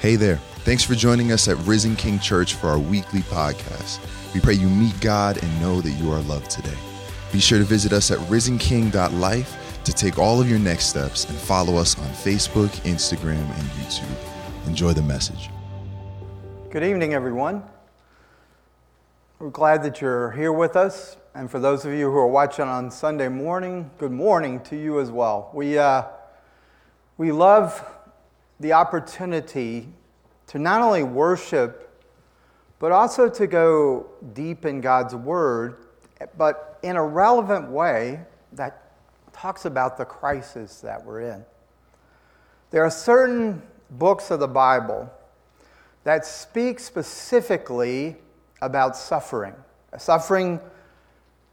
Hey there. Thanks for joining us at Risen King Church for our weekly podcast. We pray you meet God and know that you are loved today. Be sure to visit us at risenking.life to take all of your next steps and follow us on Facebook, Instagram, and YouTube. Enjoy the message. Good evening, everyone. We're glad that you're here with us. And for those of you who are watching on Sunday morning, good morning to you as well. We, uh, we love the opportunity to not only worship, but also to go deep in God's Word, but in a relevant way that talks about the crisis that we're in. There are certain books of the Bible that speak specifically about suffering. Suffering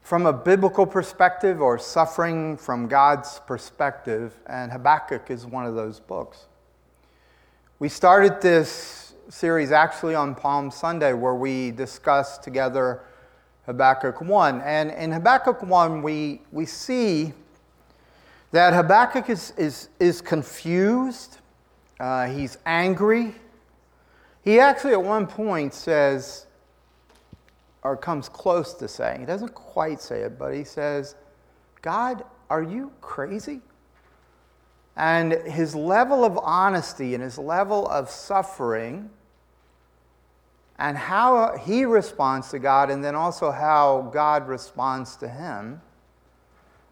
from a biblical perspective or suffering from God's perspective, and Habakkuk is one of those books. We started this series actually on Palm Sunday where we discussed together Habakkuk 1. And in Habakkuk 1, we, we see that Habakkuk is, is, is confused, uh, he's angry. He actually, at one point, says, or comes close to saying, he doesn't quite say it, but he says, God, are you crazy? And his level of honesty and his level of suffering and how he responds to God, and then also how God responds to him,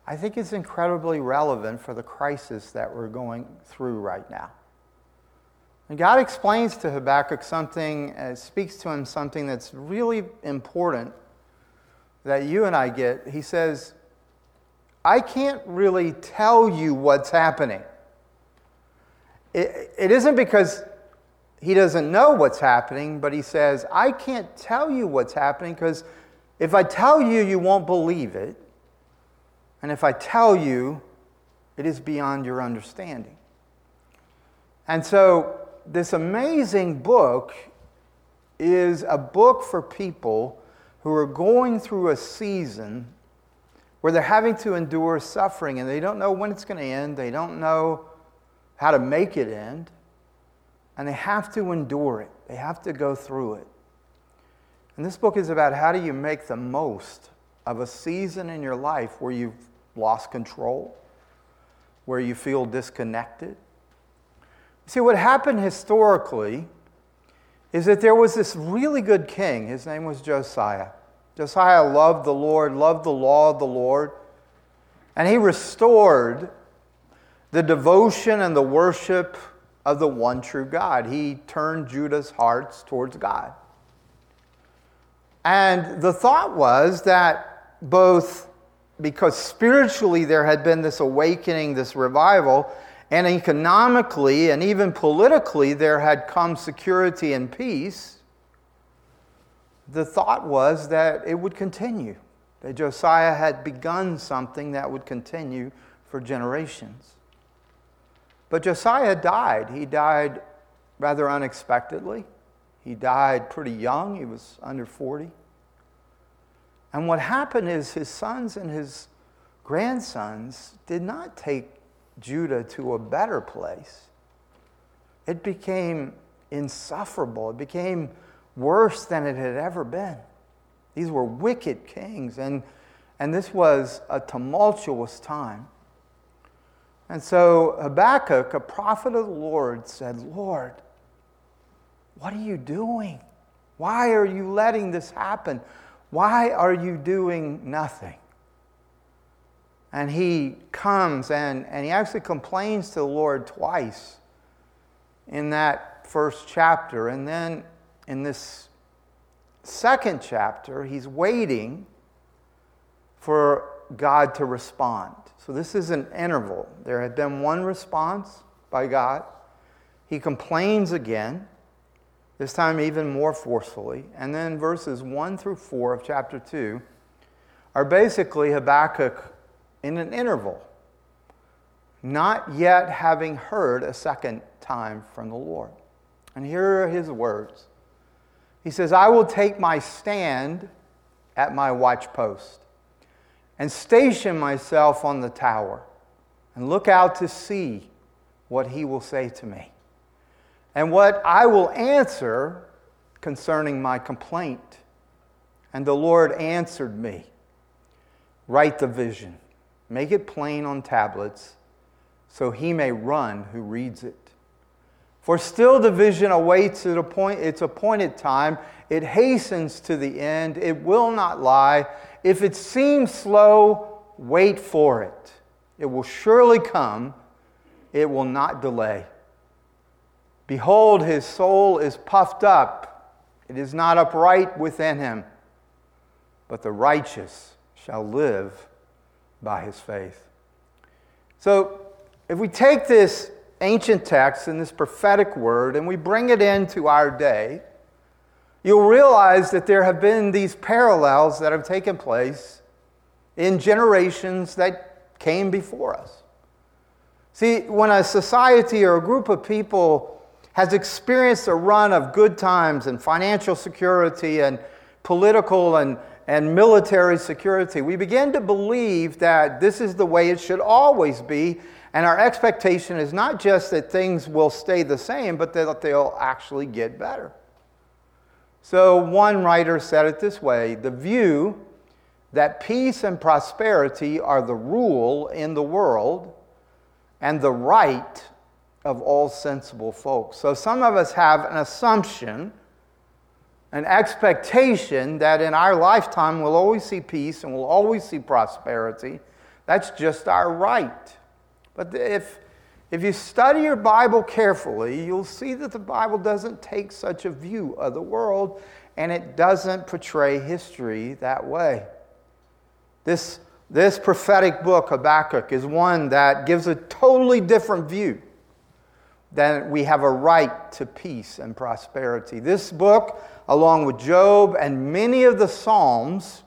I think is incredibly relevant for the crisis that we're going through right now. And God explains to Habakkuk something, uh, speaks to him something that's really important that you and I get. He says, I can't really tell you what's happening. It, it isn't because he doesn't know what's happening, but he says, I can't tell you what's happening because if I tell you, you won't believe it. And if I tell you, it is beyond your understanding. And so, this amazing book is a book for people who are going through a season where they're having to endure suffering and they don't know when it's going to end. They don't know how to make it end, and they have to endure it. They have to go through it. And this book is about how do you make the most of a season in your life where you've lost control, where you feel disconnected. See, what happened historically is that there was this really good king. His name was Josiah. Josiah loved the Lord, loved the law of the Lord, and he restored the devotion and the worship of the one true God. He turned Judah's hearts towards God. And the thought was that both because spiritually there had been this awakening, this revival, and economically and even politically there had come security and peace, the thought was that it would continue, that Josiah had begun something that would continue for generations. But Josiah died. He died rather unexpectedly. He died pretty young, he was under 40. And what happened is his sons and his grandsons did not take Judah to a better place. It became insufferable, it became worse than it had ever been. These were wicked kings, and, and this was a tumultuous time. And so Habakkuk, a prophet of the Lord, said, Lord, what are you doing? Why are you letting this happen? Why are you doing nothing? And he comes and, and he actually complains to the Lord twice in that first chapter. And then in this second chapter, he's waiting for God to respond. So this is an interval. There had been one response by God. He complains again, this time even more forcefully. And then verses 1 through 4 of chapter 2 are basically Habakkuk in an interval, not yet having heard a second time from the Lord. And here are his words He says, I will take my stand at my watchpost and station myself on the tower and look out to see what he will say to me. and what I will answer concerning my complaint. And the Lord answered me Write the vision, make it plain on tablets, so he may run who reads it. For still the vision awaits its appointed time. It hastens to the end. It will not lie. If it seems slow, wait for it. It will surely come. It will not delay. Behold, his soul is puffed up. It is not upright within him. But the righteous shall live by his faith. So, if we take this ancient text and this prophetic word and we bring it into our day, you'll realize that there have been these parallels that have taken place in generations that came before us. See, when a society or a group of people has experienced a run of good times and financial security and political and, and military security, we begin to believe that this is the way it should always be and our expectation is not just that things will stay the same, but that they'll actually get better. So, one writer said it this way the view that peace and prosperity are the rule in the world and the right of all sensible folks. So, some of us have an assumption, an expectation that in our lifetime we'll always see peace and we'll always see prosperity. That's just our right. But if, if you study your Bible carefully, you'll see that the Bible doesn't take such a view of the world and it doesn't portray history that way. This, this prophetic book, Habakkuk, is one that gives a totally different view that we have a right to peace and prosperity. This book, along with Job and many of the Psalms,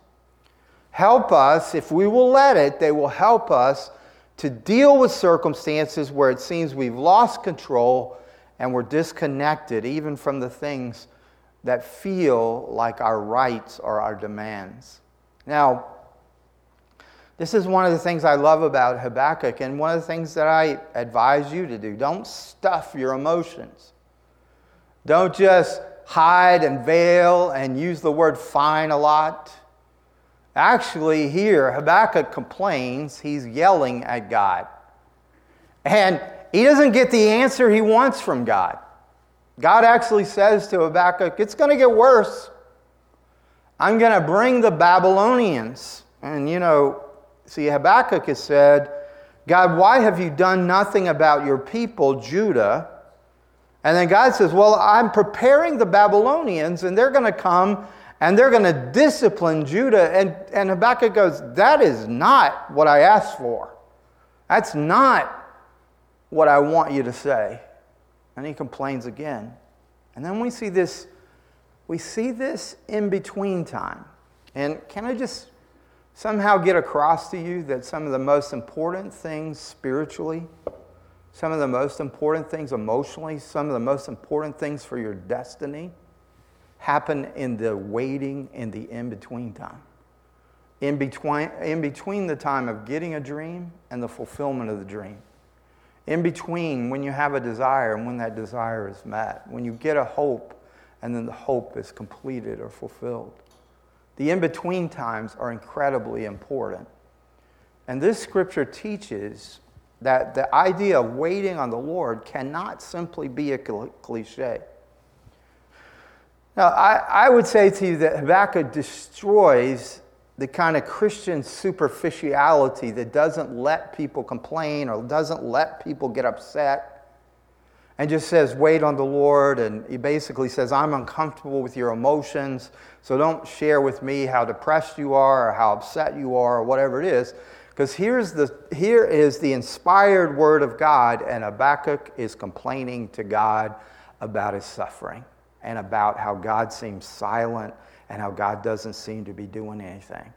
help us, if we will let it, they will help us to deal with circumstances where it seems we've lost control and we're disconnected even from the things that feel like our rights or our demands. Now, this is one of the things I love about Habakkuk, and one of the things that I advise you to do. Don't stuff your emotions. Don't just hide and veil and use the word fine a lot. Actually, here, Habakkuk complains, he's yelling at God. And he doesn't get the answer he wants from God. God actually says to Habakkuk, It's going to get worse. I'm going to bring the Babylonians. And you know, see, Habakkuk has said, God, why have you done nothing about your people, Judah? And then God says, Well, I'm preparing the Babylonians, and they're going to come and they're going to discipline Judah. And, and Habakkuk goes, That is not what I asked for. That's not what I want you to say. And he complains again. And then we see this, we see this in between time. And can I just somehow get across to you that some of the most important things spiritually, some of the most important things emotionally, some of the most important things for your destiny, happen in the waiting and the in between time. In between, in between the time of getting a dream and the fulfillment of the dream. In between when you have a desire and when that desire is met. When you get a hope and then the hope is completed or fulfilled. The in between times are incredibly important. And this scripture teaches that the idea of waiting on the Lord cannot simply be a cliche. Now, I, I would say to you that Habakkuk destroys the kind of Christian superficiality that doesn't let people complain or doesn't let people get upset and just says, wait on the Lord. And he basically says, I'm uncomfortable with your emotions, so don't share with me how depressed you are or how upset you are or whatever it is. Because here's the, here is the inspired word of God, and Habakkuk is complaining to God about his suffering and about how God seems silent and how God doesn't seem to be doing anything.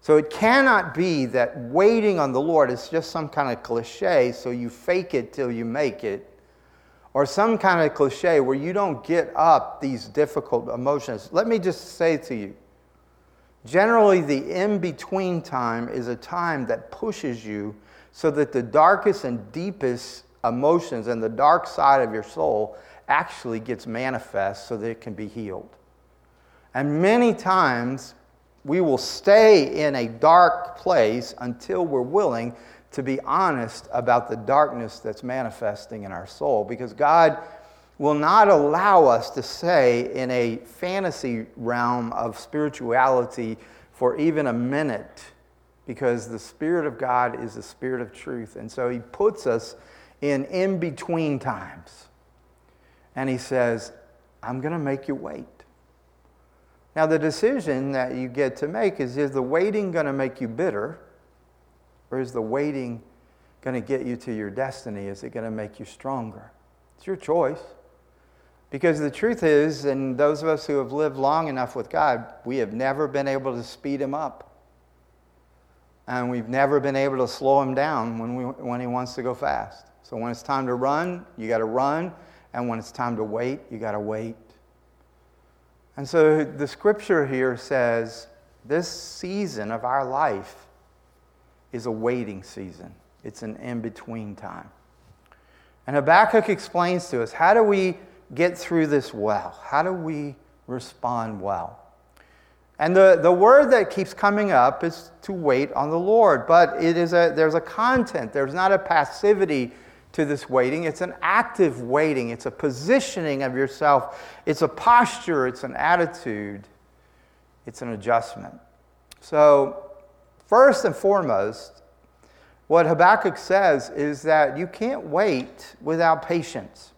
So it cannot be that waiting on the Lord is just some kind of cliche, so you fake it till you make it, or some kind of cliche where you don't get up these difficult emotions. Let me just say to you generally, the in between time is a time that pushes you so that the darkest and deepest emotions and the dark side of your soul actually gets manifest so that it can be healed. And many times we will stay in a dark place until we're willing to be honest about the darkness that's manifesting in our soul because God will not allow us to stay in a fantasy realm of spirituality for even a minute because the Spirit of God is the Spirit of truth. And so He puts us in in between times. And He says, I'm going to make you wait. Now, the decision that you get to make is is the waiting going to make you bitter? Or is the waiting going to get you to your destiny? Is it going to make you stronger? It's your choice. Because the truth is, and those of us who have lived long enough with God, we have never been able to speed him up. And we've never been able to slow him down when, we, when he wants to go fast. So when it's time to run, you got to run. And when it's time to wait, you got to wait. And so the scripture here says this season of our life is a waiting season, it's an in between time. And Habakkuk explains to us how do we get through this well? How do we respond well? And the, the word that keeps coming up is to wait on the Lord, but it is a, there's a content, there's not a passivity to this waiting. It's an active waiting, it's a positioning of yourself, it's a posture, it's an attitude, it's an adjustment. So, first and foremost, what Habakkuk says is that you can't wait without patience.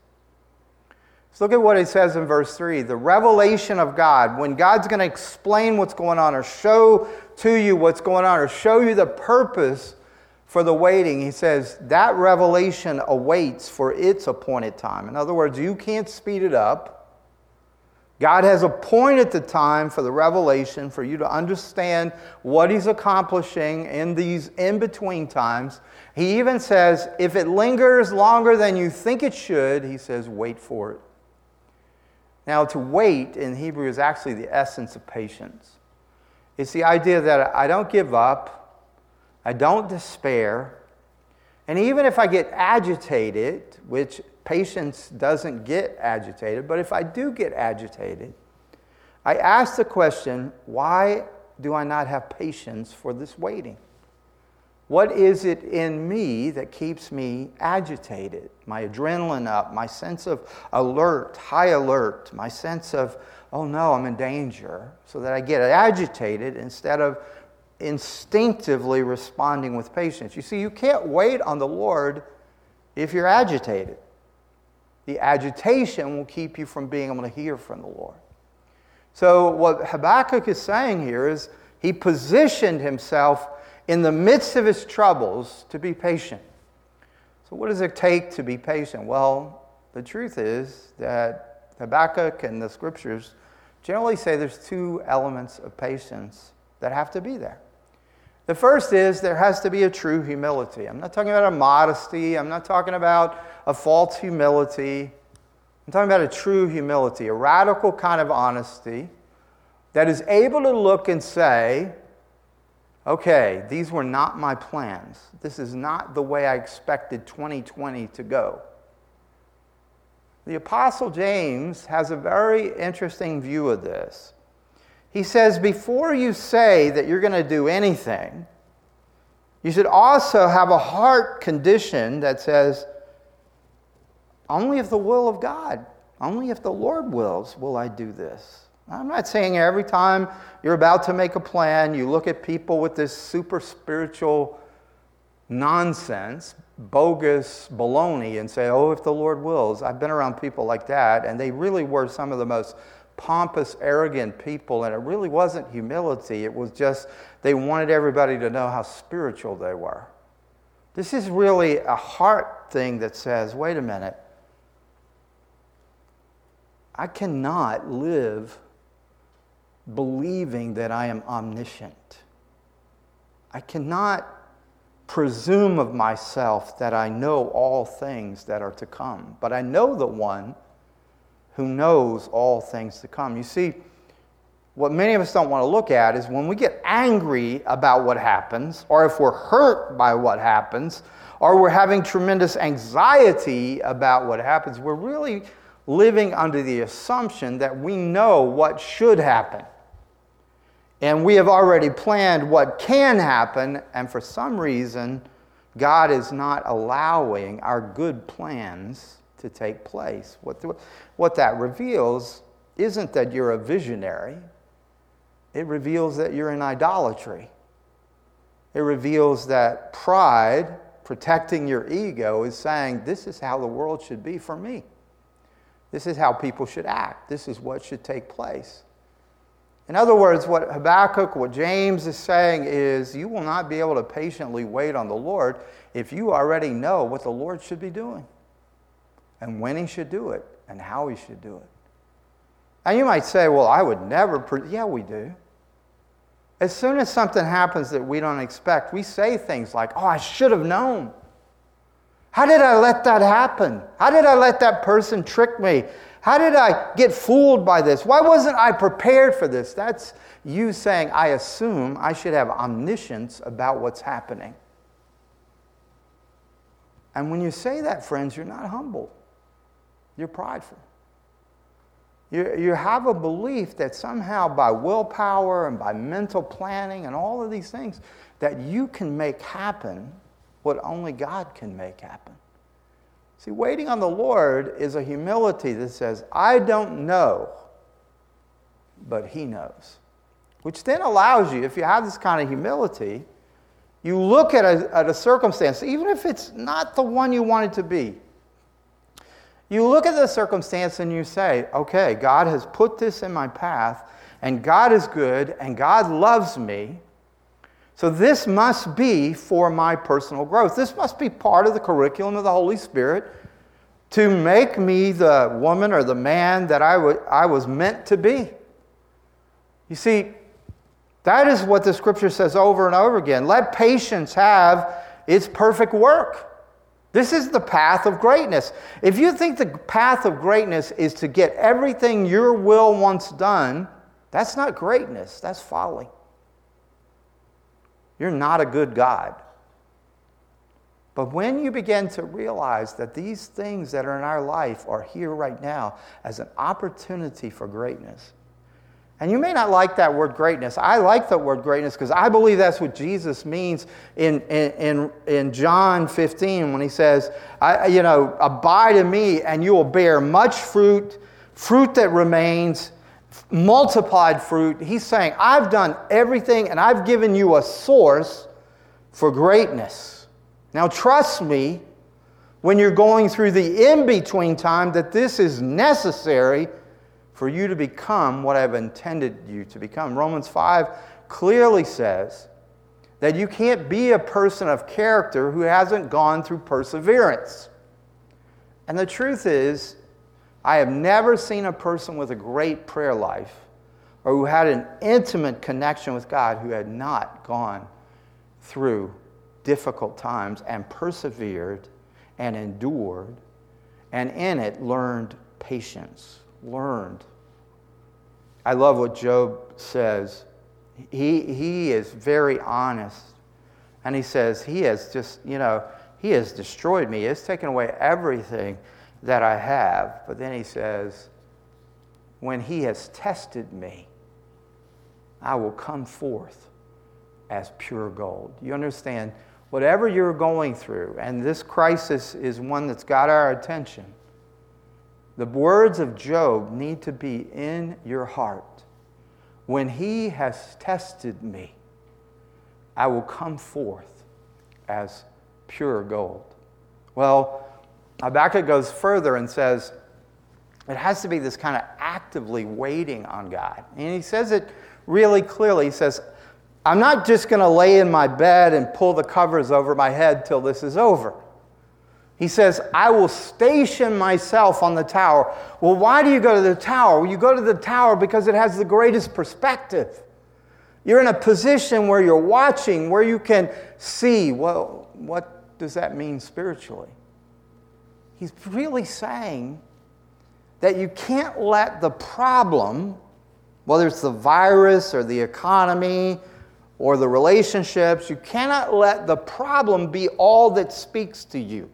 So look at what he says in verse 3 the revelation of God, when God's going to explain what's going on or show to you what's going on or show you the purpose for the waiting, he says that revelation awaits for its appointed time. In other words, you can't speed it up. God has appointed the time for the revelation for you to understand what He's accomplishing in these in between times. He even says, if it lingers longer than you think it should, He says, wait for it. Now, to wait in Hebrew is actually the essence of patience. It's the idea that I don't give up, I don't despair. And even if I get agitated, which patience doesn't get agitated, but if I do get agitated, I ask the question why do I not have patience for this waiting? What is it in me that keeps me agitated? My adrenaline up, my sense of alert, high alert, my sense of, oh no, I'm in danger, so that I get agitated instead of instinctively responding with patience. You see, you can't wait on the Lord if you're agitated. The agitation will keep you from being able to hear from the Lord. So, what Habakkuk is saying here is he positioned himself in the midst of his troubles to be patient. So, what does it take to be patient? Well, the truth is that Habakkuk and the scriptures generally say there's two elements of patience that have to be there. The first is there has to be a true humility. I'm not talking about a modesty, I'm not talking about a false humility. I'm talking about a true humility, a radical kind of honesty that is able to look and say, okay, these were not my plans. This is not the way I expected 2020 to go. The Apostle James has a very interesting view of this. He says, before you say that you're going to do anything, you should also have a heart condition that says, only if the will of God, only if the Lord wills, will I do this. I'm not saying every time you're about to make a plan, you look at people with this super spiritual nonsense, bogus baloney, and say, oh, if the Lord wills. I've been around people like that, and they really were some of the most pompous, arrogant people, and it really wasn't humility. It was just they wanted everybody to know how spiritual they were. This is really a heart thing that says, wait a minute, I cannot live believing that I am omniscient. I cannot presume of myself that I know all things that are to come, but I know the one who knows all things to come. You see, what many of us don't want to look at is when we get angry about what happens, or if we're hurt by what happens, or we're having tremendous anxiety about what happens, we're really living under the assumption that we know what should happen. And we have already planned what can happen, and for some reason, God is not allowing our good plans to take place. What, the, what that reveals isn't that you're a visionary, it reveals that you're in idolatry. It reveals that pride, protecting your ego, is saying, This is how the world should be for me. This is how people should act. This is what should take place. In other words, what Habakkuk, what James is saying is, you will not be able to patiently wait on the Lord if you already know what the Lord should be doing and when he should do it and how he should do it. And you might say, well, I would never. Pre-. Yeah, we do. As soon as something happens that we don't expect, we say things like, oh, I should have known. How did I let that happen? How did I let that person trick me? How did I get fooled by this? Why wasn't I prepared for this? That's you saying, I assume I should have omniscience about what's happening. And when you say that, friends, you're not humble, you're prideful. You, you have a belief that somehow by willpower and by mental planning and all of these things, that you can make happen what only God can make happen. See, waiting on the Lord is a humility that says, I don't know, but He knows. Which then allows you, if you have this kind of humility, you look at a, at a circumstance, even if it's not the one you want it to be. You look at the circumstance and you say, okay, God has put this in my path, and God is good, and God loves me. So, this must be for my personal growth. This must be part of the curriculum of the Holy Spirit to make me the woman or the man that I, w- I was meant to be. You see, that is what the scripture says over and over again. Let patience have its perfect work. This is the path of greatness. If you think the path of greatness is to get everything your will wants done, that's not greatness, that's folly. You're not a good God. But when you begin to realize that these things that are in our life are here right now as an opportunity for greatness, and you may not like that word greatness. I like the word greatness because I believe that's what Jesus means in, in, in, John 15 when he says, I, you know, abide in me and you will bear much fruit, fruit that remains, multiplied fruit. He's saying, I've done everything and I've given you a source for greatness. Now, trust me when you're going through the in between time that this is necessary for you to become what I've intended you to become. Romans 5 clearly says that you can't be a person of character who hasn't gone through perseverance. And the truth is, I have never seen a person with a great prayer life or who had an intimate connection with God who had not gone through difficult times and persevered and endured and in it learned patience, learned. I love what Job says. He, he is very honest. And he says, He has just, you know, He has destroyed me. He has taken away everything that I have. But then he says, When he has tested me, I will come forth as pure gold. You understand? Whatever you're going through, and this crisis is one that's got our attention, the words of Job need to be in your heart. When he has tested me, I will come forth as pure gold. Well, Habakkuk goes further and says, it has to be this kind of actively waiting on God. And he says it really clearly. He says, I'm not just going to lay in my bed and pull the covers over my head till this is over. He says, I will station myself on the tower. Well, why do you go to the tower? Well, you go to the tower because it has the greatest perspective. You're in a position where you're watching, where you can see, well, what does that mean spiritually? He's really saying that you can't let the problem, whether it's the virus or the economy or the relationships, you cannot let the problem be all that speaks to you.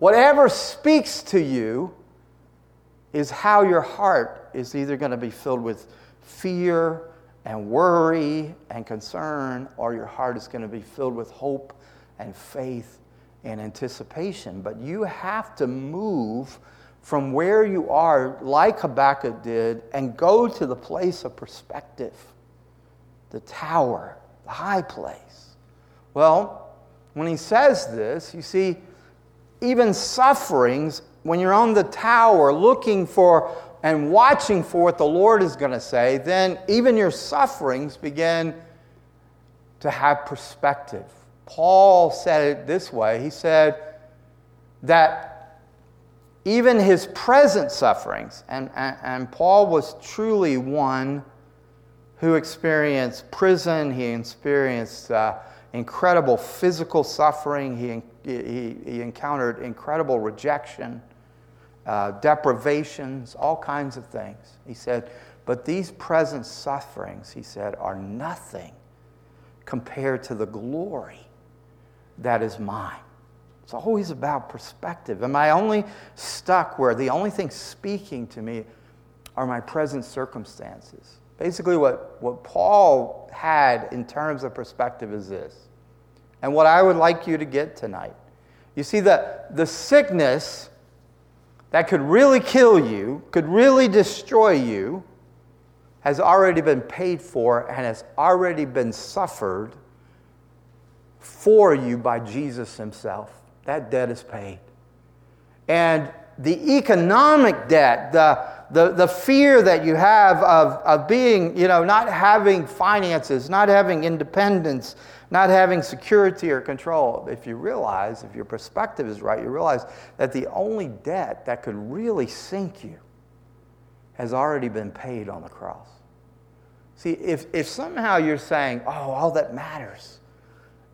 Whatever speaks to you is how your heart is either going to be filled with fear and worry and concern, or your heart is going to be filled with hope and faith and anticipation. But you have to move from where you are, like Habakkuk did, and go to the place of perspective, the tower, the high place. Well, when he says this, you see, even sufferings, when you're on the tower looking for and watching for what the Lord is going to say, then even your sufferings begin to have perspective. Paul said it this way He said that even his present sufferings, and, and, and Paul was truly one who experienced prison, he experienced uh, incredible physical suffering, he, he, he encountered incredible rejection uh, deprivations, all kinds of things. He said, but these present sufferings, he said, are nothing compared to the glory that is mine. It's always about perspective. Am I only stuck where the only thing speaking to me are my present circumstances? Basically, what, what Paul had in terms of perspective is this. And what I would like you to get tonight. You see, the, the sickness that could really kill you, could really destroy you, has already been paid for and has already been suffered for you by Jesus Himself. That debt is paid. And the economic debt, the, the, the fear that you have of, of being, you know, not having finances, not having independence, not having security or control. If you realize, if your perspective is right, you realize that the only debt that could really sink you has already been paid on the cross. See, if, if somehow you're saying, oh, all that matters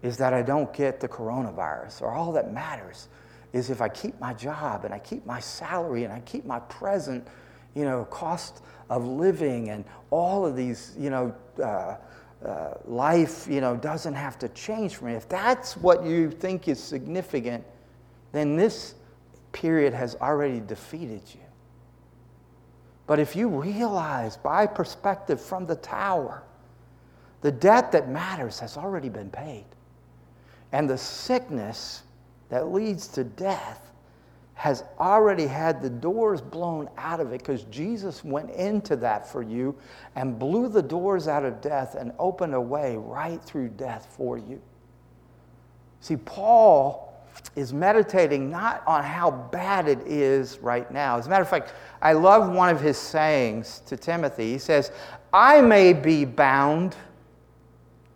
is that I don't get the coronavirus, or all that matters is if I keep my job and I keep my salary and I keep my present, you know, cost of living and all of these, you know, uh, uh, life, you know, doesn't have to change for me. If that's what you think is significant, then this period has already defeated you. But if you realize by perspective from the tower, the debt that matters has already been paid, and the sickness that leads to death has already had the doors blown out of it because Jesus went into that for you and blew the doors out of death and opened a way right through death for you. See, Paul is meditating not on how bad it is right now. As a matter of fact, I love one of his sayings to Timothy. He says, I may be bound,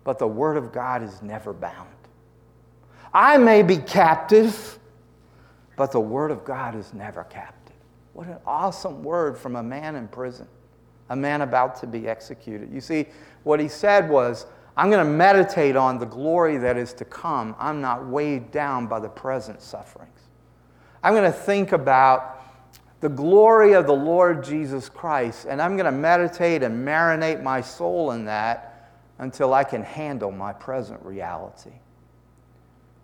but the word of God is never bound. I may be captive but the word of God is never captive. What an awesome word from a man in prison, a man about to be executed. You see, what he said was, I'm going to meditate on the glory that is to come. I'm not weighed down by the present sufferings. I'm going to think about the glory of the Lord Jesus Christ, and I'm going to meditate and marinate my soul in that until I can handle my present reality.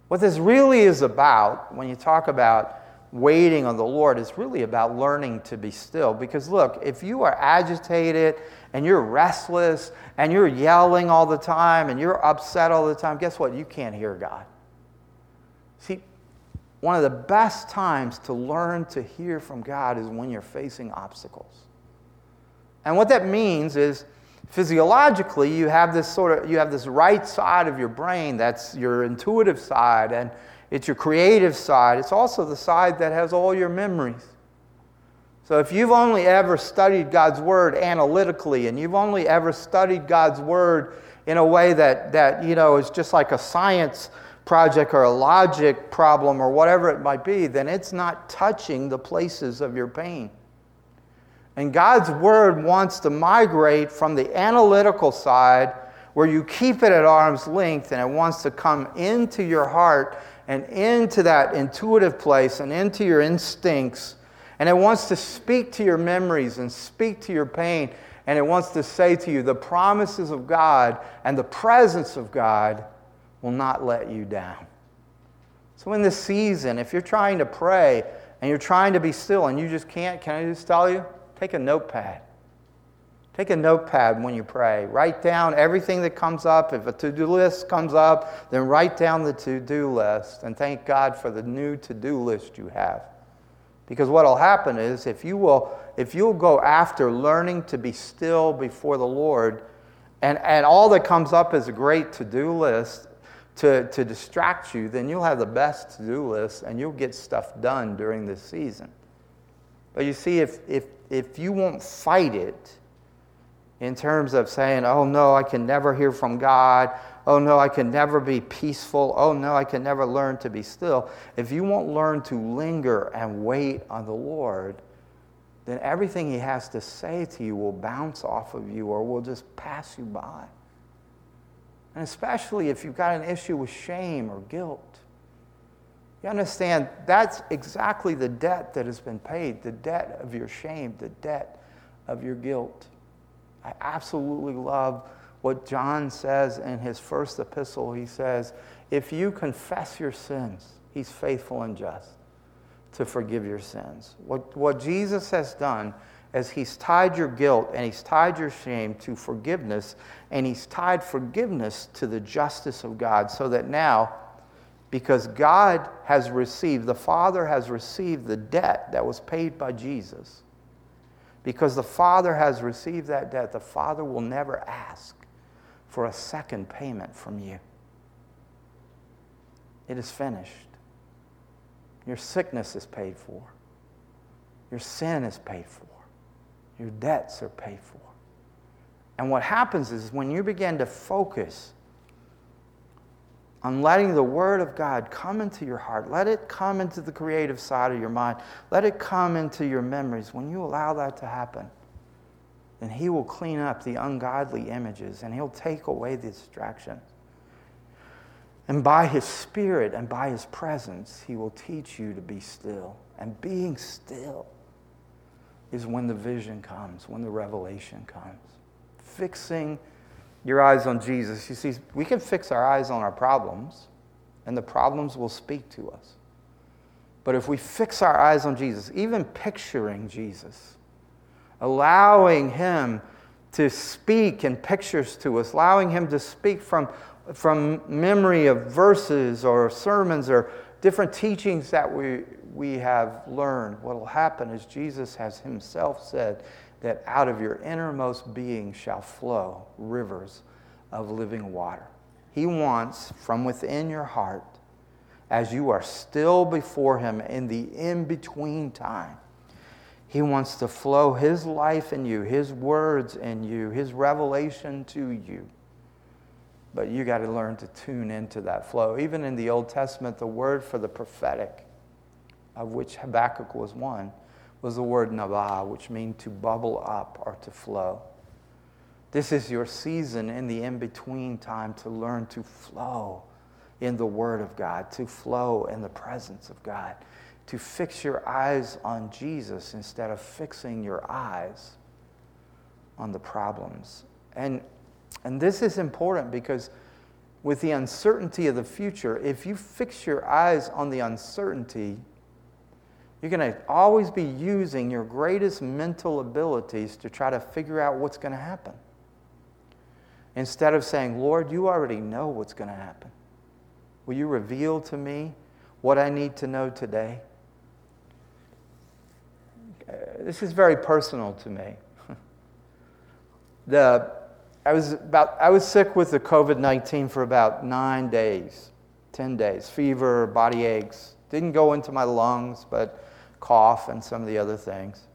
What this really is about, when you talk about waiting on the Lord, is really about learning to be still. Because look, if you are agitated and you're restless and you're yelling all the time and you're upset all the time, guess what? You can't hear God. See, one of the best times to learn to hear from God is when you're facing obstacles. And what that means is, physiologically you have this sort of you have this right side of your brain that's your intuitive side and it's your creative side. It's also the side that has all your memories. So if you've only ever studied god's word analytically and you've only ever studied god's word in a way that that you know is just like a science project or a logic problem or whatever it might be then it's not touching the places of your pain and God's word wants to migrate from the analytical side, where you keep it at arm's length, and it wants to come into your heart and into that intuitive place and into your instincts. And it wants to speak to your memories and speak to your pain. And it wants to say to you, the promises of God and the presence of God will not let you down. So, in this season, if you're trying to pray, and you're trying to be still and you just can't, can I just tell you? Take a notepad. Take a notepad when you pray. Write down everything that comes up. If a to do list comes up, then write down the to do list and thank God for the new to do list you have. Because what will happen is if you will if you'll go after learning to be still before the Lord, and, and all that comes up is a great to do list to, to distract you, then you'll have the best to do list and you'll get stuff done during this season. But you see, if, if, if you won't fight it in terms of saying, oh no, I can never hear from God, oh no, I can never be peaceful, oh no, I can never learn to be still, if you won't learn to linger and wait on the Lord, then everything He has to say to you will bounce off of you or will just pass you by. And especially if you've got an issue with shame or guilt. You understand, that's exactly the debt that has been paid the debt of your shame, the debt of your guilt. I absolutely love what John says in his first epistle. He says, If you confess your sins, he's faithful and just to forgive your sins. What, what Jesus has done is he's tied your guilt and he's tied your shame to forgiveness, and he's tied forgiveness to the justice of God, so that now, because God has received, the Father has received the debt that was paid by Jesus, because the Father has received that debt, the Father will never ask for a second payment from you. It is finished. Your sickness is paid for. Your sin is paid for. Your debts are paid for. And what happens is when you begin to focus on letting the Word of God come into your heart, let it come into the creative side of your mind, let it come into your memories, when you allow that to happen, then He will clean up the ungodly images and He'll take away the distractions. And by His Spirit and by His presence, He will teach you to be still. And being still is when the vision comes, when the revelation comes. Fixing your eyes on Jesus. You see, we can fix our eyes on our problems, and the problems will speak to us. But if we fix our eyes on Jesus, even picturing Jesus, allowing Him to speak in pictures to us, allowing Him to speak from, from memory of verses or sermons or different teachings that we, we have learned, what will happen is Jesus has himself said that out of your innermost being shall flow rivers of living water. He wants from within your heart, as you are still before Him in the in between time, He wants to flow His life in you, His words in you, His revelation to you. But you got to learn to tune into that flow. Even in the Old Testament, the word for the prophetic of which Habakkuk was one, was the word nabah, which means to bubble up or to flow. This is your season in the in between time to learn to flow in the Word of God, to flow in the presence of God, to fix your eyes on Jesus instead of fixing your eyes on the problems. And, and this is important because with the uncertainty of the future, if you fix your eyes on the uncertainty, you're going to always be using your greatest mental abilities to try to figure out what's going to happen. Instead of saying, Lord, you already know what's going to happen. Will you reveal to me what I need to know today? Uh, this is very personal to me. the, I, was about, I was sick with the COVID 19 for about nine days, 10 days, fever, body aches. Didn't go into my lungs, but cough and some of the other things.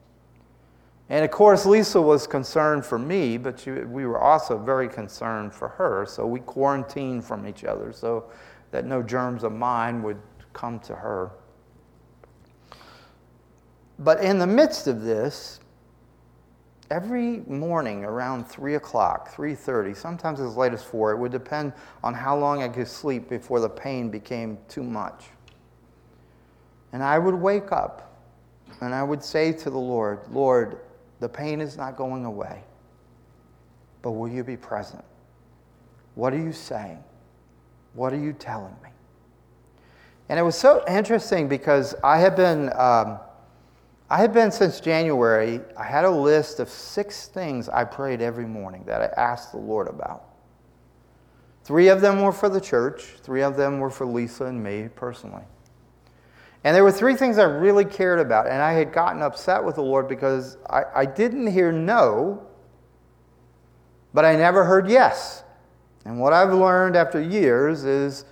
And of course, Lisa was concerned for me, but she, we were also very concerned for her. So we quarantined from each other so that no germs of mine would come to her. But in the midst of this, every morning around 3 o'clock 3.30 sometimes as late as 4 it would depend on how long i could sleep before the pain became too much and i would wake up and I would say to the Lord, Lord, the pain is not going away, but will you be present? What are you saying? What are you telling me? And it was so interesting because I had been, um, I had been since January, I had a list of six things I prayed every morning that I asked the Lord about. Three of them were for the church, three of them were for Lisa and me personally. And there were three things I really cared about, and I had gotten upset with the Lord because I, I didn't hear no, but I never heard yes. And what I've learned after years is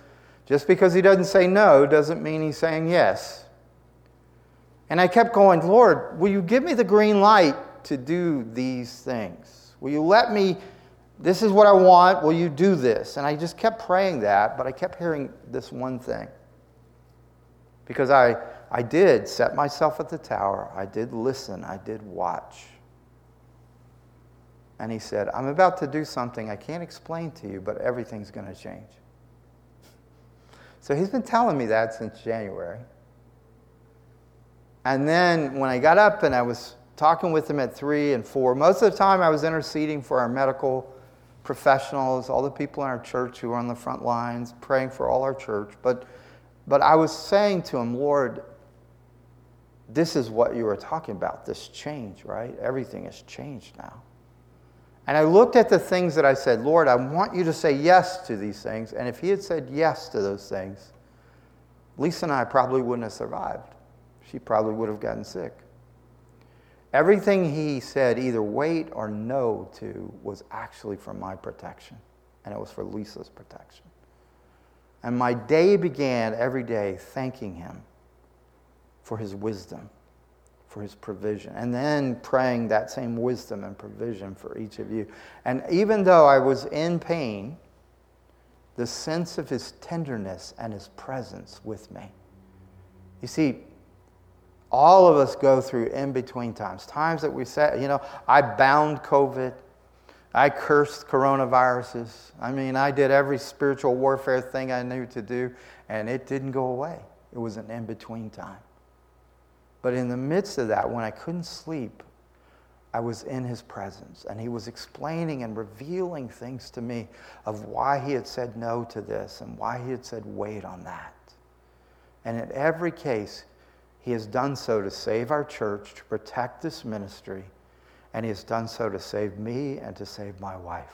just because he doesn't say no doesn't mean he's saying yes. And I kept going, Lord, will you give me the green light to do these things? Will you let me, this is what I want, will you do this? And I just kept praying that, but I kept hearing this one thing. Because I, I did set myself at the tower, I did listen, I did watch. And he said, I'm about to do something I can't explain to you, but everything's going to change. So he's been telling me that since January. And then when I got up and I was talking with him at three and four, most of the time I was interceding for our medical professionals, all the people in our church who are on the front lines, praying for all our church. But, but I was saying to him, Lord, this is what you were talking about, this change, right? Everything has changed now. And I looked at the things that I said, Lord, I want you to say yes to these things. And if he had said yes to those things, Lisa and I probably wouldn't have survived. She probably would have gotten sick. Everything he said, either wait or no to, was actually for my protection. And it was for Lisa's protection. And my day began every day thanking him for his wisdom for his provision. And then praying that same wisdom and provision for each of you. And even though I was in pain, the sense of his tenderness and his presence with me. You see, all of us go through in between times, times that we say, you know, I bound COVID. I cursed coronaviruses. I mean, I did every spiritual warfare thing I knew to do, and it didn't go away. It was an in between time. But in the midst of that, when I couldn't sleep, I was in his presence, and he was explaining and revealing things to me of why he had said no to this and why he had said wait on that. And in every case, he has done so to save our church, to protect this ministry, and he has done so to save me and to save my wife.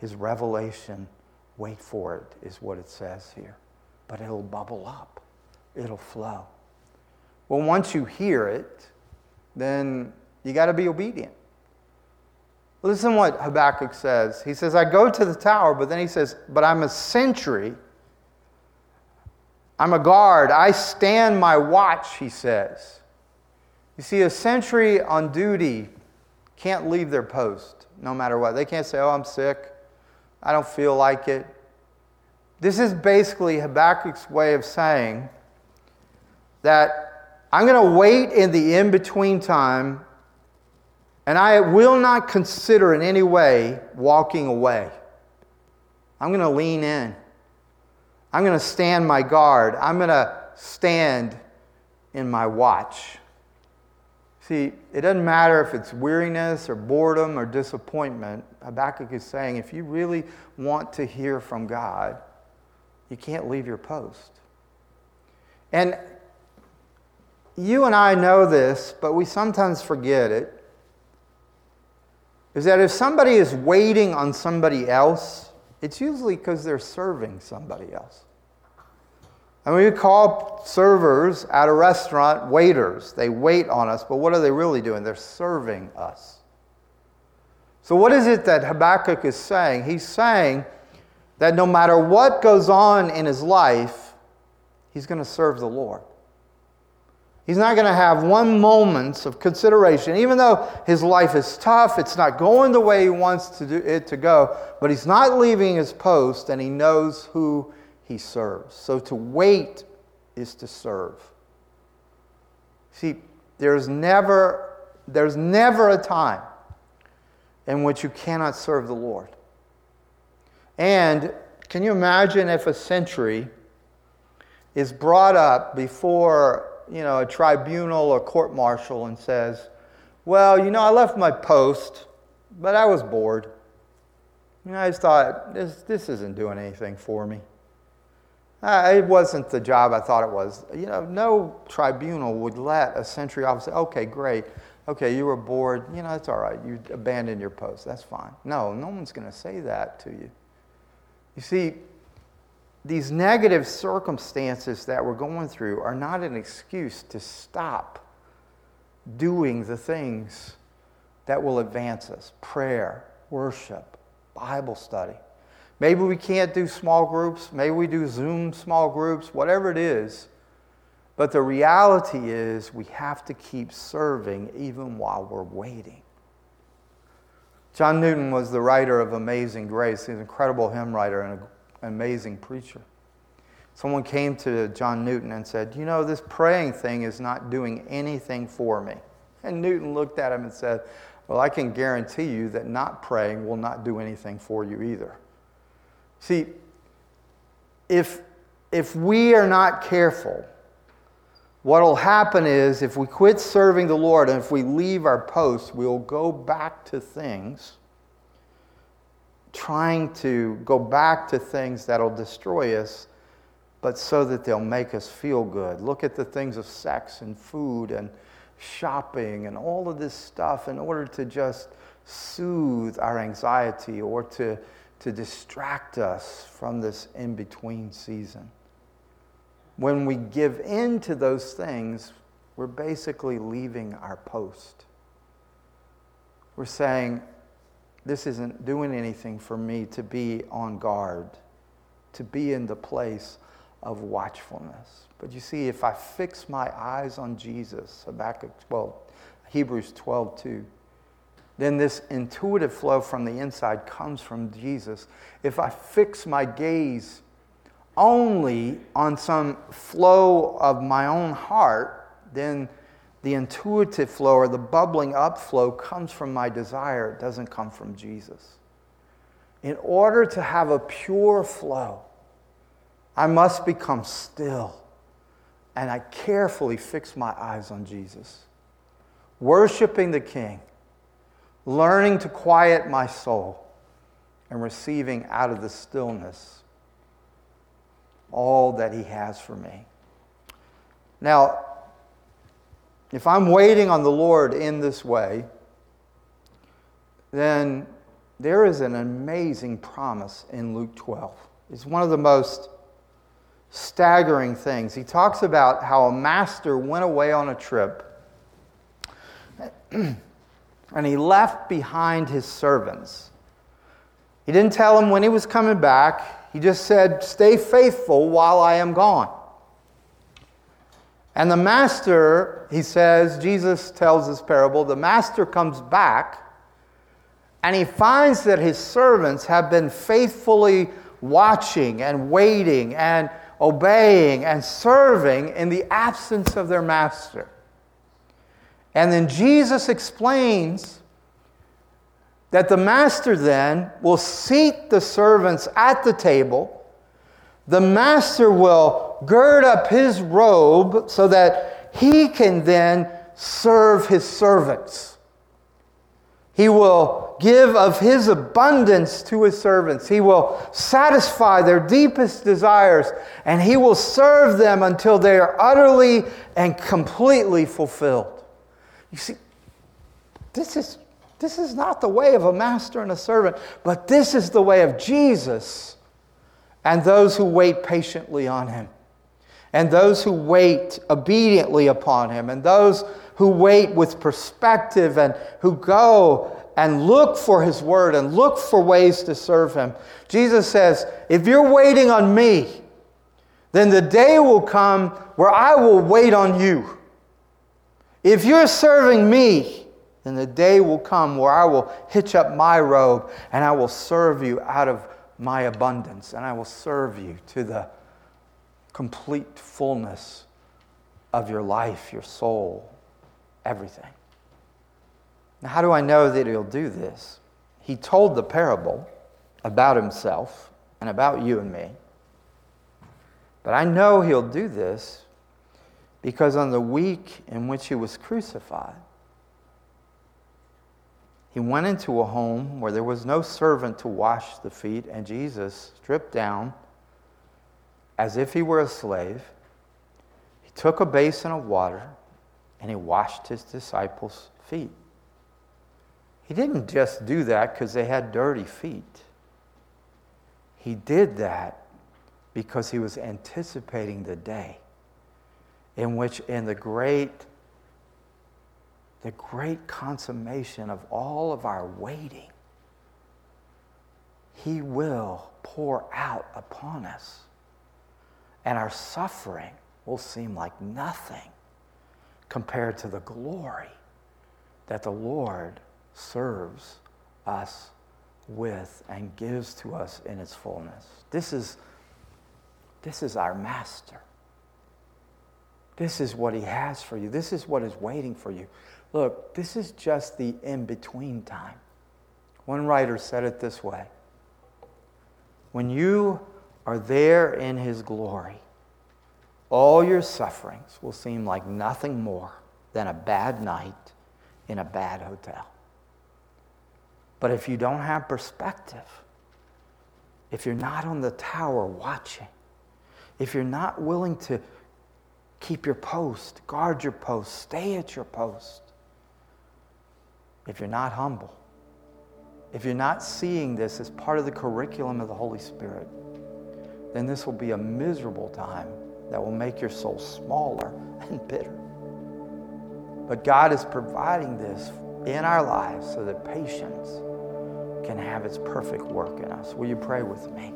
His revelation, wait for it, is what it says here. But it'll bubble up, it'll flow. Well, once you hear it, then you got to be obedient. Listen what Habakkuk says. He says, I go to the tower, but then he says, But I'm a sentry. I'm a guard. I stand my watch, he says. You see, a sentry on duty can't leave their post no matter what. They can't say, Oh, I'm sick. I don't feel like it. This is basically Habakkuk's way of saying that I'm going to wait in the in between time, and I will not consider in any way walking away. I'm going to lean in. I'm going to stand my guard. I'm going to stand in my watch. See, it doesn't matter if it's weariness or boredom or disappointment. Habakkuk is saying if you really want to hear from God, you can't leave your post. And you and I know this, but we sometimes forget it. Is that if somebody is waiting on somebody else, it's usually because they're serving somebody else. And we call servers at a restaurant waiters. They wait on us, but what are they really doing? They're serving us. So, what is it that Habakkuk is saying? He's saying that no matter what goes on in his life, he's going to serve the Lord. He's not going to have one moment of consideration, even though his life is tough, it's not going the way he wants to do it to go, but he's not leaving his post and he knows who he serves. So to wait is to serve. See, there's never, there's never a time in which you cannot serve the Lord. And can you imagine if a sentry is brought up before you know, a tribunal or court martial and says, Well, you know, I left my post, but I was bored. You know, I just thought, this, this isn't doing anything for me. Uh, it wasn't the job I thought it was. You know, no tribunal would let a sentry officer, okay, great. Okay, you were bored. You know, it's all right. You abandoned your post. That's fine. No, no one's going to say that to you. You see, these negative circumstances that we're going through are not an excuse to stop doing the things that will advance us prayer, worship, Bible study. Maybe we can't do small groups. Maybe we do Zoom small groups, whatever it is. But the reality is, we have to keep serving even while we're waiting. John Newton was the writer of Amazing Grace. He's an incredible hymn writer and an amazing preacher. Someone came to John Newton and said, You know, this praying thing is not doing anything for me. And Newton looked at him and said, Well, I can guarantee you that not praying will not do anything for you either. See, if, if we are not careful, what will happen is if we quit serving the Lord and if we leave our post, we'll go back to things, trying to go back to things that'll destroy us, but so that they'll make us feel good. Look at the things of sex and food and shopping and all of this stuff in order to just soothe our anxiety or to, to distract us from this in between season when we give in to those things, we're basically leaving our post. We're saying, This isn't doing anything for me to be on guard, to be in the place of watchfulness. But you see, if I fix my eyes on Jesus, Habakkuk 12, Hebrews 12, 2, then this intuitive flow from the inside comes from Jesus. If I fix my gaze only on some flow of my own heart, then the intuitive flow or the bubbling up flow comes from my desire. It doesn't come from Jesus. In order to have a pure flow, I must become still and I carefully fix my eyes on Jesus, worshiping the King, learning to quiet my soul, and receiving out of the stillness all that He has for me. Now, if I'm waiting on the Lord in this way, then there is an amazing promise in Luke 12. It's one of the most staggering things. He talks about how a master went away on a trip and he left behind his servants. He didn't tell them when he was coming back. He just said, Stay faithful while I am gone. And the master, he says, Jesus tells this parable, the master comes back and he finds that his servants have been faithfully watching and waiting and obeying and serving in the absence of their master. And then Jesus explains that the master then will seat the servants at the table. The master will gird up his robe so that he can then serve his servants. He will give of his abundance to his servants. He will satisfy their deepest desires, and he will serve them until they are utterly and completely fulfilled. You see, this is this is not the way of a master and a servant, but this is the way of Jesus and those who wait patiently on him, and those who wait obediently upon him, and those who wait with perspective and who go and look for his word and look for ways to serve him. Jesus says, If you're waiting on me, then the day will come where I will wait on you. If you're serving me, then the day will come where I will hitch up my robe and I will serve you out of my abundance and I will serve you to the complete fullness of your life, your soul, everything. Now, how do I know that he'll do this? He told the parable about himself and about you and me. But I know he'll do this because on the week in which he was crucified, he went into a home where there was no servant to wash the feet, and Jesus stripped down as if he were a slave. He took a basin of water and he washed his disciples' feet. He didn't just do that because they had dirty feet. He did that because he was anticipating the day in which, in the great, the great consummation of all of our waiting, he will pour out upon us. And our suffering will seem like nothing compared to the glory that the Lord serves us with and gives to us in its fullness. This is, this is our master. This is what he has for you. This is what is waiting for you. Look, this is just the in between time. One writer said it this way When you are there in his glory, all your sufferings will seem like nothing more than a bad night in a bad hotel. But if you don't have perspective, if you're not on the tower watching, if you're not willing to keep your post, guard your post, stay at your post, if you're not humble, if you're not seeing this as part of the curriculum of the Holy Spirit, then this will be a miserable time that will make your soul smaller and bitter. But God is providing this in our lives so that patience can have its perfect work in us. Will you pray with me?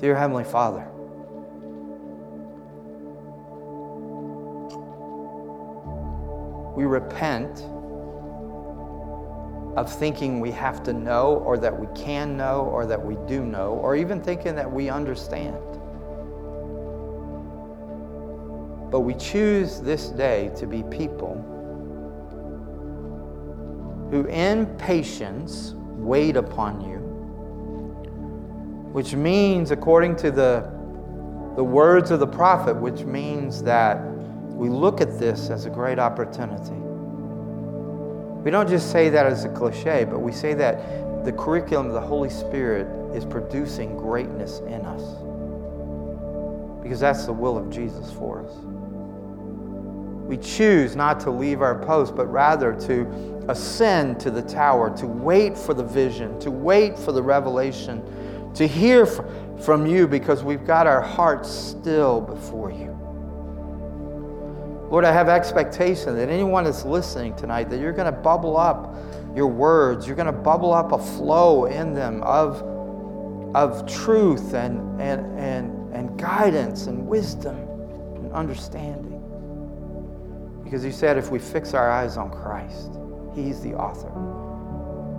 Dear Heavenly Father, we repent of thinking we have to know or that we can know or that we do know or even thinking that we understand. But we choose this day to be people who, in patience, wait upon you, which means, according to the, the words of the prophet, which means that we look at this as a great opportunity we don't just say that as a cliche, but we say that the curriculum of the Holy Spirit is producing greatness in us. Because that's the will of Jesus for us. We choose not to leave our post, but rather to ascend to the tower, to wait for the vision, to wait for the revelation, to hear from you because we've got our hearts still before you. Lord, I have expectation that anyone that's listening tonight, that you're going to bubble up your words, you're going to bubble up a flow in them of, of truth and, and, and, and guidance and wisdom and understanding. Because you said if we fix our eyes on Christ, He's the author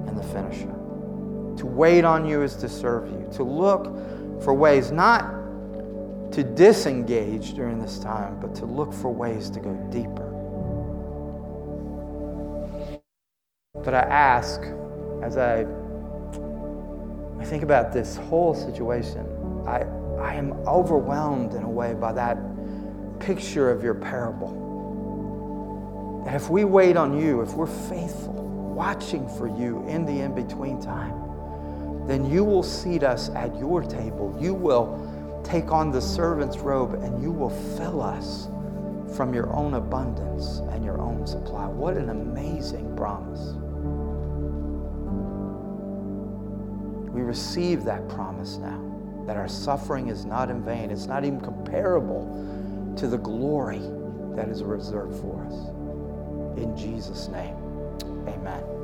and the finisher. To wait on you is to serve you, to look for ways not to disengage during this time, but to look for ways to go deeper. But I ask, as I, I think about this whole situation, I, I am overwhelmed in a way by that picture of your parable. That if we wait on you, if we're faithful, watching for you in the in between time, then you will seat us at your table. You will take on the servant's robe and you will fill us from your own abundance and your own supply. What an amazing promise. We receive that promise now that our suffering is not in vain. It's not even comparable to the glory that is reserved for us. In Jesus' name, amen.